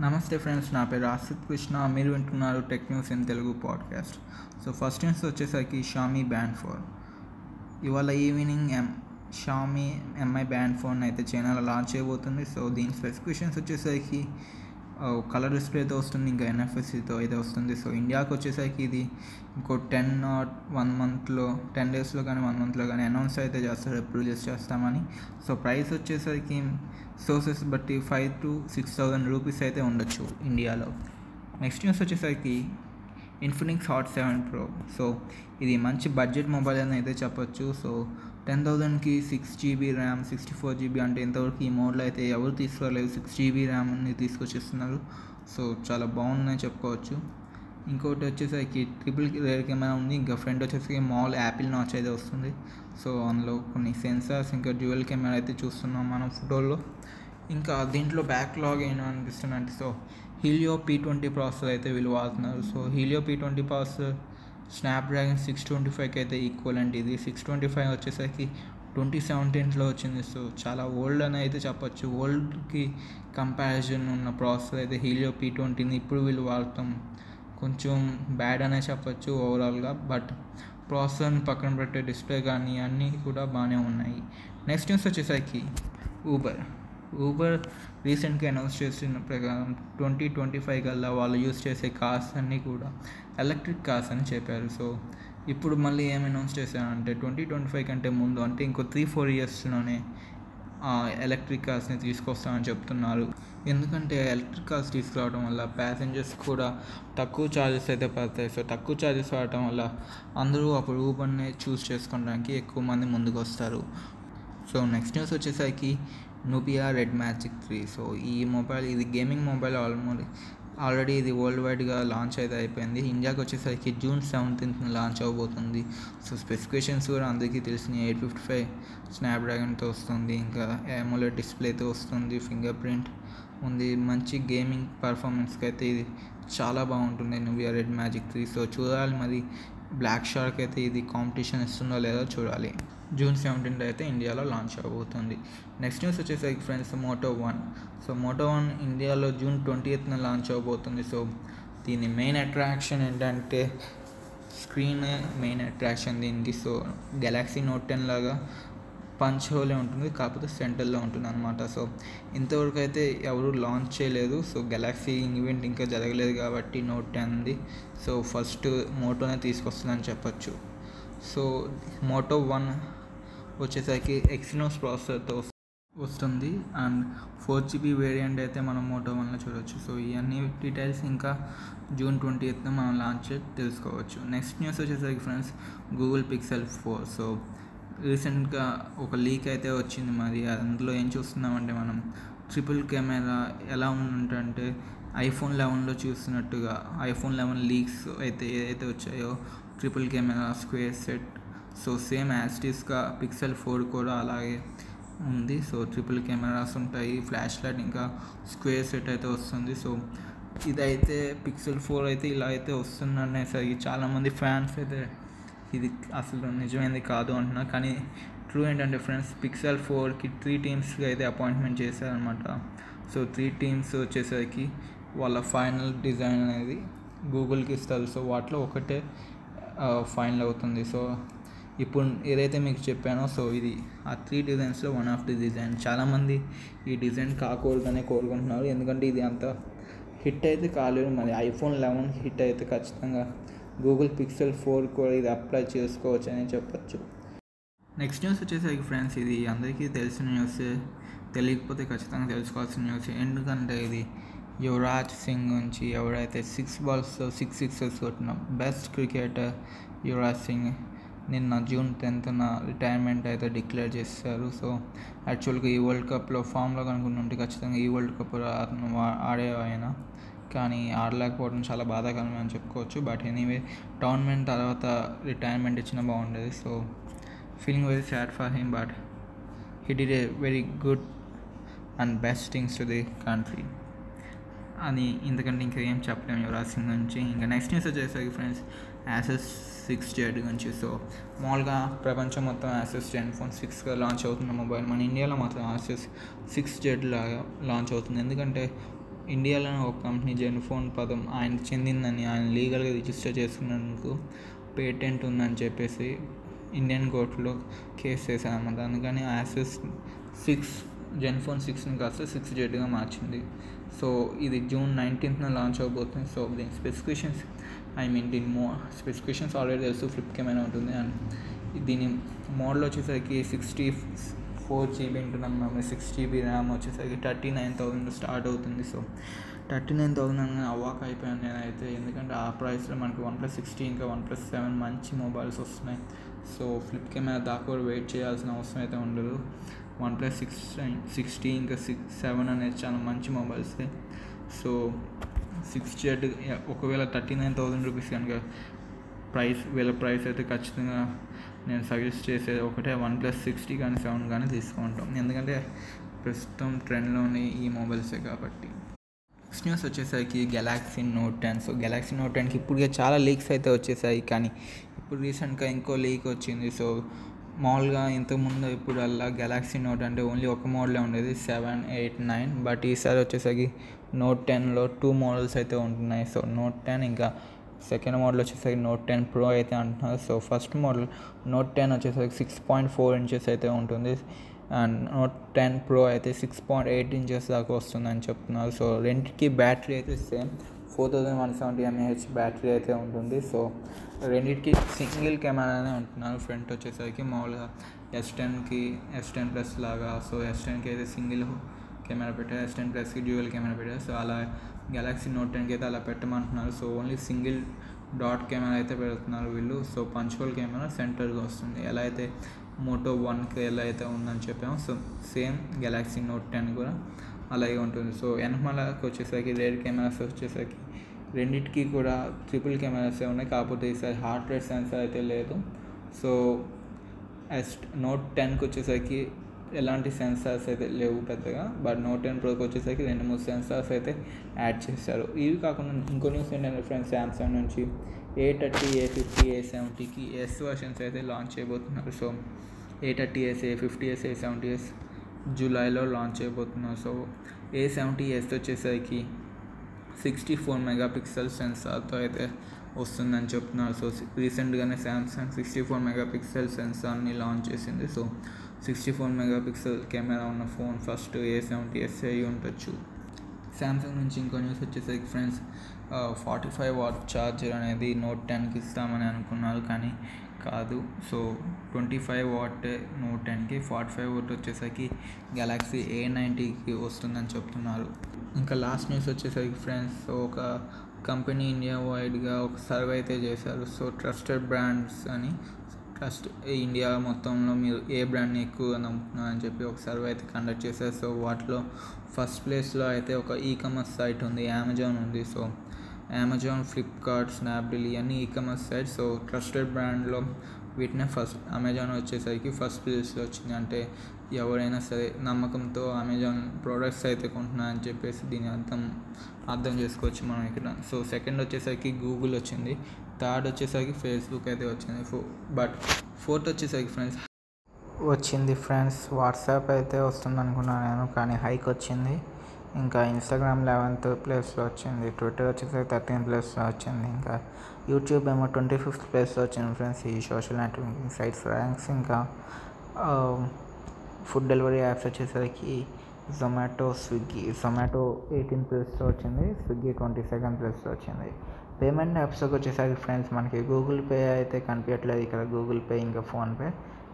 నమస్తే ఫ్రెండ్స్ నా పేరు ఆసిఫ్ కృష్ణ. మీరు వింటున్నారు tech news in Telugu podcast so first news వచ్చేసరికి షామీ బ్యాండ్ ఫోన్ ఇవాళ evening M Xiaomi Mi band phone అయితే చైనాలో లాంచ్ చేయబోతుంది. సో దీని స్పెసిఫికేషన్స్ వచ్చేసరికి కలర్ డిస్ప్లేతో వస్తుంది ఇంకా ఎన్ఎఫ్ఎస్సితో అయితే వస్తుంది. సో ఇండియాకి వచ్చేసరికి ఇది ఇంకో టెన్ నాట్ వన్ మంత్లో టెన్ డేస్లో కానీ వన్ మంత్లో కానీ అనౌన్స్ అయితే చేస్తారు ఎప్పుడు రిలీజ్ చేస్తామని. సో ప్రైస్ వచ్చేసరికి సోర్సెస్ బట్టి five to six thousand rupees అయితే ఉండొచ్చు ఇండియాలో నెక్స్ట్ న్యూస్ వచ్చేసరికి Infinix hot seven pro so ఇది మంచి బడ్జెట్ మొబైల్ అని అయితే చెప్పొచ్చు. సో టెన్ థౌజండ్కి six GB RAM sixty four GB అంటే ఇంతవరకు ఈ మోడల్ అయితే ఎవరు తీసుకురాలేదు. సిక్స్ జీబీ ర్యామ్ని తీసుకొచ్చేస్తున్నారు. సో చాలా బాగుందని చెప్పుకోవచ్చు. ఇంకోటి వచ్చేసరికి ట్రిపుల్ రేర్ కెమెరా ఉంది. ఇంకా ఫ్రంట్ వచ్చేసరికి మాల్ యాపిల్ నాచ్ అయితే వస్తుంది. సో అందులో కొన్ని సెన్సార్స్ ఇంకా డ్యూయల్ కెమెరా అయితే చూస్తున్నాం మనం ఫోటోల్లో. ఇంకా దీంట్లో బ్యాక్లాగ్ ఏమో అనిపిస్తుంది అంటే so Helio P twenty processor అయితే వీళ్ళు వాడుతున్నారు. So Helio P twenty processor Snapdragon six twenty ఫైవ్కి అయితే ఈక్వల్ అండి. ఇది సిక్స్ ట్వంటీ ఫైవ్ వచ్చేసరికి ట్వంటీ సెవెంటీన్లో వచ్చింది. సో చాలా ఓల్డ్ అని అయితే చెప్పొచ్చు. ఓల్డ్కి కంపారిజన్ ఉన్న ప్రాసెసర్ అయితే హీలియో పీ ట్వంటీని ఇప్పుడు వీళ్ళు వాడతాం. కొంచెం బ్యాడ్ అనే చెప్పొచ్చు ఓవరాల్గా బట్ ప్రాసెసర్ని పక్కన పెట్టే డిస్ప్లే కానీ అన్నీ కూడా బాగానే ఉన్నాయి. నెక్స్ట్ న్యూస్ వచ్చేసరికి ఊబర్ ఊబర్ రీసెంట్గా అనౌన్స్ చేసిన ప్రకారం ట్వంటీ ట్వంటీ ఫైవ్ కల్లా వాళ్ళు యూస్ చేసే కార్స్ అన్నీ కూడా ఎలక్ట్రిక్ కార్స్ అని చెప్పారు. సో ఇప్పుడు మళ్ళీ ఏం అనౌన్స్ చేశారంటే ట్వంటీ ట్వంటీ ఫైవ్ కంటే ముందు అంటే ఇంకో త్రీ ఫోర్ ఇయర్స్లోనే ఎలక్ట్రిక్ కార్స్ని తీసుకొస్తామని చెప్తున్నారు. ఎందుకంటే ఎలక్ట్రిక్ కార్స్ తీసుకురావడం వల్ల ప్యాసింజర్స్ కూడా తక్కువ ఛార్జెస్ అయితే పడతాయి. సో తక్కువ ఛార్జెస్ పడటం వల్ల అందరూ అప్పుడు ఊబర్ని చూస్ చేసుకోవడానికి ఎక్కువ మంది ముందుకు వస్తారు సో నెక్స్ట్ న్యూస్ వచ్చేసరికి Nubia red magic three so ఈ మొబైల్ ఇది గేమింగ్ మొబైల్ ఆల్మోస్ట్ ఆల్రెడీ ఇది వరల్డ్ వైడ్గా లాంచ్ అయితే అయిపోయింది. ఇండియాకి వచ్చేసరికి జూన్ సెవెంటీన్త్ లాంచ్ అవ్వబోతుంది సో స్పెసిఫికేషన్స్ కూడా అందరికీ తెలిసిన ఎయిట్ ఫిఫ్టీ ఫైవ్ స్నాప్డ్రాగన్తో వస్తుంది. ఇంకా ఎమోలెడ్ డిస్ప్లేతో వస్తుంది. ఫింగర్ ప్రింట్ ఉంది. మంచి గేమింగ్ పర్ఫార్మెన్స్కి అయితే ఇది చాలా బాగుంటుంది. నువ్వు రెడ్ మ్యాజిక్ త్రీ సో చూడాలి మరి. బ్లాక్ షార్క్ అయితే ఇది కాంపిటీషన్ ఇస్తుందో లేదో చూడాలి. జూన్ సెవెంటీన్త్ అయితే ఇండియాలో లాంచ్ అవబోతుంది నెక్స్ట్ న్యూస్ వచ్చేసరికి friends Moto one. So Moto one ఇండియాలో జూన్ ట్వంటీ ఎయిత్న లాంచ్ అవబోతుంది సో దీని మెయిన్ అట్రాక్షన్ ఏంటంటే స్క్రీన్ మెయిన్ అట్రాక్షన్ దీనికి. సో గెలాక్సీ నోట్ టెన్ లాగా పంచ్ హోలే ఉంటుంది కాకపోతే సెంటర్లో ఉంటుంది అనమాట సో ఇంతవరకు అయితే ఎవరు లాంచ్ చేయలేదు. సో గెలాక్సీ ఈవెంట్ ఇంకా జరగలేదు కాబట్టి నోట్ టెన్ది. సో ఫస్ట్ మోటోనే తీసుకొస్తుందని చెప్పొచ్చు. సో మోటో వన్ వచ్చేసరికి ఎక్సినోస్ ప్రాసెసర్తో వస్తుంది. అండ్ ఫోర్ జీబీ వేరియంట్ అయితే మనం మోటో వన్లో చూడవచ్చు సో ఇవన్నీ డీటెయిల్స్ ఇంకా జూన్ ట్వంటీ ఎయిత్న మనం లాంచ్ తెలుసుకోవచ్చు. నెక్స్ట్ న్యూస్ వచ్చేసరికి friends Google Pixel four so రీసెంట్గా ఒక లీక్ అయితే వచ్చింది మరి. అందులో ఏం చూస్తున్నామంటే మనం ట్రిపుల్ కెమెరా ఎలా ఉందంటే ఐఫోన్ లెవెన్లో చూస్తున్నట్టుగా ఐఫోన్ లెవెన్ లీక్స్ అయితే ఏదైతే వచ్చాయో triple camera square set so same యాస్టీస్గా pixel four కూడా అలాగే ఉంది. సో ట్రిపుల్ కెమెరాస్ ఉంటాయి ఫ్లాష్ లైట్ ఇంకా స్క్వేర్ సెట్ అయితే వస్తుంది. సో ఇదైతే పిక్సెల్ ఫోర్ అయితే ఇలా అయితే వస్తుందనేసరికి చాలామంది ఫ్యాన్స్ అయితే ఇది అసలు నిజమైనది కాదు అంటున్నా కానీ ట్రూ ఏంటంటే ఫ్రెండ్స్ పిక్సెల్ ఫోర్కి త్రీ టీమ్స్కి అయితే అపాయింట్మెంట్ చేశారనమాట సో త్రీ టీమ్స్ వచ్చేసరికి వాళ్ళ ఫైనల్ డిజైన్ అనేది గూగుల్కి ఇస్తారు. సో వాటిలో ఒకటే ఫైనల్ అవుతుంది. సో ఇప్పుడు ఏదైతే మీకు చెప్పానో సో ఇది ఆ త్రీ డిజైన్స్లో వన్ ఆఫ్ ది డిజైన్ చాలామంది ఈ డిజైన్ కాకూడదనే కోరుకుంటున్నారు. ఎందుకంటే ఇది అంత హిట్ అయితే కాలేదు. మరి ఐఫోన్ లెవెన్ హిట్ అయితే ఖచ్చితంగా గూగుల్ పిక్సెల్ ఫోర్ కూడా ఇది అప్లై చేసుకోవచ్చు అని చెప్పచ్చు. నెక్స్ట్ న్యూస్ వచ్చేసరికి ఫ్రెండ్స్ ఇది అందరికీ తెలిసిన న్యూస్ తెలియకపోతే ఖచ్చితంగా తెలుసుకోవాల్సిన న్యూస్ ఎందుకంటే ఇది యువరాజ్ సింగ్ నుంచి ఎవరైతే సిక్స్ బాల్స్తో సిక్స్ సిక్సెస్ కొట్టిన బెస్ట్ క్రికెటర్ యువరాజ్ సింగ్ నిన్న జూన్ టెన్త్న రిటైర్మెంట్ అయితే డిక్లేర్ చేశారు. సో యాక్చువల్గా ఈ వరల్డ్ కప్లో ఫామ్లో కనుకుంటుంటే ఖచ్చితంగా ఈ వరల్డ్ కప్ ఆడే ఆయన. కానీ ఆడలేకపోవడం చాలా బాధాకరమే అని చెప్పుకోవచ్చు. బట్ ఎనీవే టోర్నమెంట్ తర్వాత రిటైర్మెంట్ ఇచ్చినా బాగుండేది. So feeling very sad for him but he did a very good and best things to the country. అని ఇంతకంటే ఇంకా ఏం చెప్పలేము యువరాజ్ సింగ్ నుంచి. ఇంకా నెక్స్ట్ న్యూస్ వచ్చేసరికి ఫ్రెండ్స్ యాసెస్ సిక్స్ జెడ్ నుంచి సో మామూలుగా ప్రపంచం మొత్తం యాసెస్ టెన్ ఫోన్ సిక్స్గా లాంచ్ అవుతున్న మొబైల్ మన ఇండియాలో మాత్రం యాసెస్ సిక్స్ జెడ్ లాగా లాంచ్ అవుతుంది. ఎందుకంటే ఇండియాలోనే ఒక కంపెనీ జెన్ ఫోన్ పదం ఆయన చెందిందని ఆయన లీగల్గా రిజిస్టర్ చేసుకున్నందుకు పేటెంట్ ఉందని చెప్పేసి ఇండియన్ కోర్టులో కేసు చేశారు అన్నమాట అందుకని యాసెస్ సిక్స్ జెన్ ఫోన్ సిక్స్ని కాస్త సిక్స్ జెడ్గా మార్చింది. సో ఇది జూన్ నైన్టీన్త్న లాంచ్ అవబోతుంది. సో దీని స్పెసిఫికేషన్స్ ఐ మీన్ దీని మో స్పెసిఫికేషన్స్ ఆల్రెడీ తెలుసు ఫ్లిప్ కెమెరా ఉంటుంది. అండ్ దీని మోడల్ వచ్చేసరికి సిక్స్టీ ఫోర్ జీబీ ఉంటున్నాం మేము సిక్స్ జీబీ ర్యామ్ వచ్చేసరికి థర్టీ నైన్ థౌసండ్ స్టార్ట్ అవుతుంది. సో థర్టీ నైన్ థౌసండ్ అని అవాక్ అయిపోయాను నేనైతే. ఎందుకంటే ఆ ప్రైస్లో మనకి వన్ ప్లస్ సిక్స్టీ ఇంకా వన్ ప్లస్ సెవెన్ మంచి మొబైల్స్ వస్తున్నాయి. సో ఫ్లిప్ కెమెరా దాకా కూడా వెయిట్ చేయాల్సిన అవసరం అయితే ఉండదు. వన్ ప్లస్ సిక్స్ సిక్స్టీ ఇంకా సిక్స్ సెవెన్ అనేది చాలా మంచి మొబైల్స్ సో సిక్స్ జెడ్ ఒకవేళ థర్టీ నైన్ థౌసండ్ రూపీస్ కనుక ప్రైస్ వీళ్ళ ప్రైస్ అయితే ఖచ్చితంగా నేను సజెస్ట్ చేసేది ఒకటే వన్ ప్లస్ సిక్స్టీ కానీ సెవెన్ కానీ తీసుకుంటాం. ఎందుకంటే ప్రస్తుతం ట్రెండ్లోని ఈ మొబైల్సే కాబట్టి. నెక్స్ట్ న్యూస్ వచ్చేసరికి Galaxy Note ten. So Galaxy Note టెన్కి ఇప్పటికే చాలా లీక్స్ అయితే వచ్చేసాయి కానీ ఇప్పుడు రీసెంట్గా ఇంకో లీక్ వచ్చింది. సో మామూలుగా ఇంతకుముందు ఇప్పుడు అలా గెలాక్సీ నోట్ అంటే ఓన్లీ ఒక మోడలే ఉండేది సెవెన్ ఎయిట్ నైన్. బట్ ఈసారి వచ్చేసరికి నోట్ టెన్లో టూ మోడల్స్ అయితే ఉంటున్నాయి. సో నోట్ టెన్ ఇంకా సెకండ్ మోడల్ వచ్చేసరికి నోట్ టెన్ ప్రో అయితే అంటున్నారు. So first model Note ten వచ్చేసరికి సిక్స్ పాయింట్ ఫోర్ ఇంచెస్ అయితే ఉంటుంది. అండ్ నోట్ టెన్ ప్రో అయితే సిక్స్ పాయింట్ ఎయిట్ ఇంచెస్ దాకా వస్తుందని చెప్తున్నారు. సో రెండింటికి బ్యాటరీ అయితే same. Four thousand one seventy mAh battery అయితే ఉంటుంది. సో రెండింటికి సింగిల్ కెమెరానే ఉంటున్నారు. ఫ్రంట్ వచ్చేసరికి మామూలుగా ఎస్ టెన్కి ఎస్ టెన్ ప్లస్ లాగా. సో ఎస్ టెన్కి అయితే సింగిల్ కెమెరా పెట్టారు ఎస్ టెన్ ప్లస్కి డ్యూయల్ కెమెరా పెట్టారు సో అలా గెలాక్సీ నోట్ టెన్కి అయితే అలా పెట్టమంటున్నారు. So only single dot camera అయితే పెడుతున్నారు వీళ్ళు. సో పంచువల్ కెమెరా సెంటర్గా వస్తుంది. ఎలా అయితే మోటో వన్కి ఎలా అయితే ఉందని చెప్పాము so same Galaxy Note ten కూడా అలాగే ఉంటుంది. సో వెనకమలకి వచ్చేసరికి రేర్ కెమెరాస్ వచ్చేసరికి రెండింటికి కూడా ట్రిపుల్ కెమెరాస్ ఉన్నాయి. కాకపోతే ఈసారి హార్ట్ రేట్ సెన్సార్ అయితే లేదు. సో ఎస్ నోట్ టెన్కి వచ్చేసరికి ఎలాంటి సెన్సార్స్ అయితే లేవు పెద్దగా బట్ నోట్ టెన్ ప్రోకి వచ్చేసరికి రెండు మూడు సెన్సార్స్ అయితే యాడ్ చేశారు. ఇవి కాకుండా ఇంకో న్యూస్ ఏంటంటే ఫ్రెండ్స్ శాంసంగ్ నుంచి A thirty A fifty A సెవెంటీకి S versions అయితే లాంచ్ చేయబోతున్నారు. So A thirty S A fifty S A seventy S జూలైలో లాంచ్ చేయబోతున్నారు. సో ఏ సెవెంటీ ఎస్ వచ్చేసరికి సిక్స్టీ ఫోర్ మెగా పిక్సెల్ సెన్సార్తో అయితే వస్తుందని చెప్తున్నారు. సో రీసెంట్గానే Samsung sixty four mega pixel సెన్సార్ని launch చేసింది. So sixty four megapixel camera ఉన్న phone first A seventy S అయి ఉండొచ్చు. శాంసంగ్ నుంచి ఇంకో న్యూస్ వచ్చేసరికి friends forty five watt charger అనేది నోట్ టెన్కి ఇస్తామని అనుకున్నారు కానీ కాదు. So twenty five watt Note టెన్కి ఫార్టీ ఫైవ్ వాట్ వచ్చేసరికి గెలాక్సీ ఏ నైంటీకి వస్తుందని చెప్తున్నారు. ఇంకా లాస్ట్ న్యూస్ వచ్చేసరికి ఫ్రెండ్స్ ఒక కంపెనీ ఇండియా వైడ్గా ఒక సర్వే అయితే చేశారు. సో ట్రస్టెడ్ బ్రాండ్స్ అని ట్రస్ట్ ఇండియా మొత్తంలో మీరు ఏ బ్రాండ్ని ఎక్కువగా నమ్ముతున్నారని చెప్పి ఒక సర్వే అయితే కండక్ట్ చేశారు. సో వాటిలో ఫస్ట్ ప్లేస్లో అయితే ఒక ఈ కామర్స్ సైట్ ఉంది అమెజాన్ ఉంది. సో అమెజాన్ ఫ్లిప్కార్ట్ స్నాప్డీల్ ఇవన్నీ e commerce site so trusted బ్రాండ్లో వీటినే ఫస్ట్ అమెజాన్ వచ్చేసరికి ఫస్ట్ ప్లేస్లో వచ్చింది. అంటే ఎవరైనా సరే నమ్మకంతో అమెజాన్ ప్రోడక్ట్స్ అయితే కొంటున్నారని చెప్పేసి దీని అర్థం అర్థం చేసుకోవచ్చు మనం ఇక్కడ. సో సెకండ్ వచ్చేసరికి గూగుల్ వచ్చింది. థర్డ్ వచ్చేసరికి ఫేస్బుక్ అయితే వచ్చింది. ఫో బట్ ఫోర్త్ వచ్చేసరికి ఫ్రెండ్స్ వచ్చింది ఫ్రెండ్స్ వాట్సాప్ అయితే వస్తుంది అనుకున్నాను నేను కానీ హైక్ వచ్చింది. ఇంకా ఇన్స్టాగ్రామ్ లెవెన్త్ ప్లేస్లో వచ్చింది. ట్విట్టర్ వచ్చేసరికి థర్టీన్ ప్లేస్లో వచ్చింది. ఇంకా యూట్యూబ్ ఏమో ట్వంటీ ఫిఫ్త్ ప్లేస్లో వచ్చింది ఫ్రెండ్స్ ఈ సోషల్ నెట్వర్కింగ్ సైట్స్ ర్యాంక్స్ ఇంకా ఫుడ్ డెలివరీ యాప్స్ వచ్చేసరికి జొమాటో స్విగ్గీ జొమాటో ఎయిటీన్ ప్లేస్లో వచ్చింది. స్విగ్గీ ట్వంటీ సెకండ్ ప్లేస్లో వచ్చింది. పేమెంట్ యాప్స్కి వచ్చేసరికి ఫ్రెండ్స్ మనకి గూగుల్ పే అయితే కనిపించట్లేదు ఇక్కడ గూగుల్ పే ఇంకా ఫోన్పే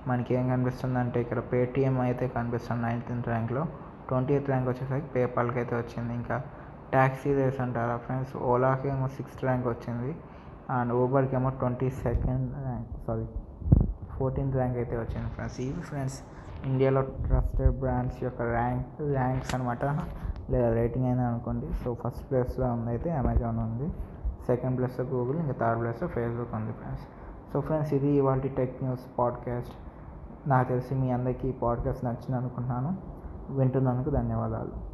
మనకి ఏం కనిపిస్తుంది అంటే ఇక్కడ పేటిఎం అయితే కనిపిస్తుంది నైన్త్ ర్యాంక్లో. ట్వంటీ ఎయిత్ ర్యాంక్ వచ్చేసరికి పేపాల్కి అయితే వచ్చింది. ఇంకా ట్యాక్సీ రేస్ అంటారా ఫ్రెండ్స్? ఓలాకి ఏమో సిక్స్త్ ర్యాంక్ వచ్చింది. అండ్ ఊబర్కి ఏమో twenty second rank sorry fourteenth rank అయితే వచ్చింది ఫ్రెండ్స్. ఇవి ఫ్రెండ్స్ ఇండియాలో ట్రస్టెడ్ బ్రాండ్స్ యొక్క ర్యాంక్ ర్యాంక్స్ అనమాట లేదా రేటింగ్ అయినా అనుకోండి. సో ఫస్ట్ ప్లేస్లో ఉంది అయితే అమెజాన్ ఉంది. సెకండ్ ప్లేస్లో గూగుల్ ఇంకా థర్డ్ ప్లేస్లో ఫేస్బుక్ ఉంది ఫ్రెండ్స్. సో ఫ్రెండ్స్ ఇది ఇవాళ టెక్ న్యూస్ పాడ్కాస్ట్. నాకు తెలిసి మీ అందరికీ ఈ పాడ్కాస్ట్ నచ్చింది అనుకుంటున్నాను. వింటున్నందుకు ధన్యవాదాలు.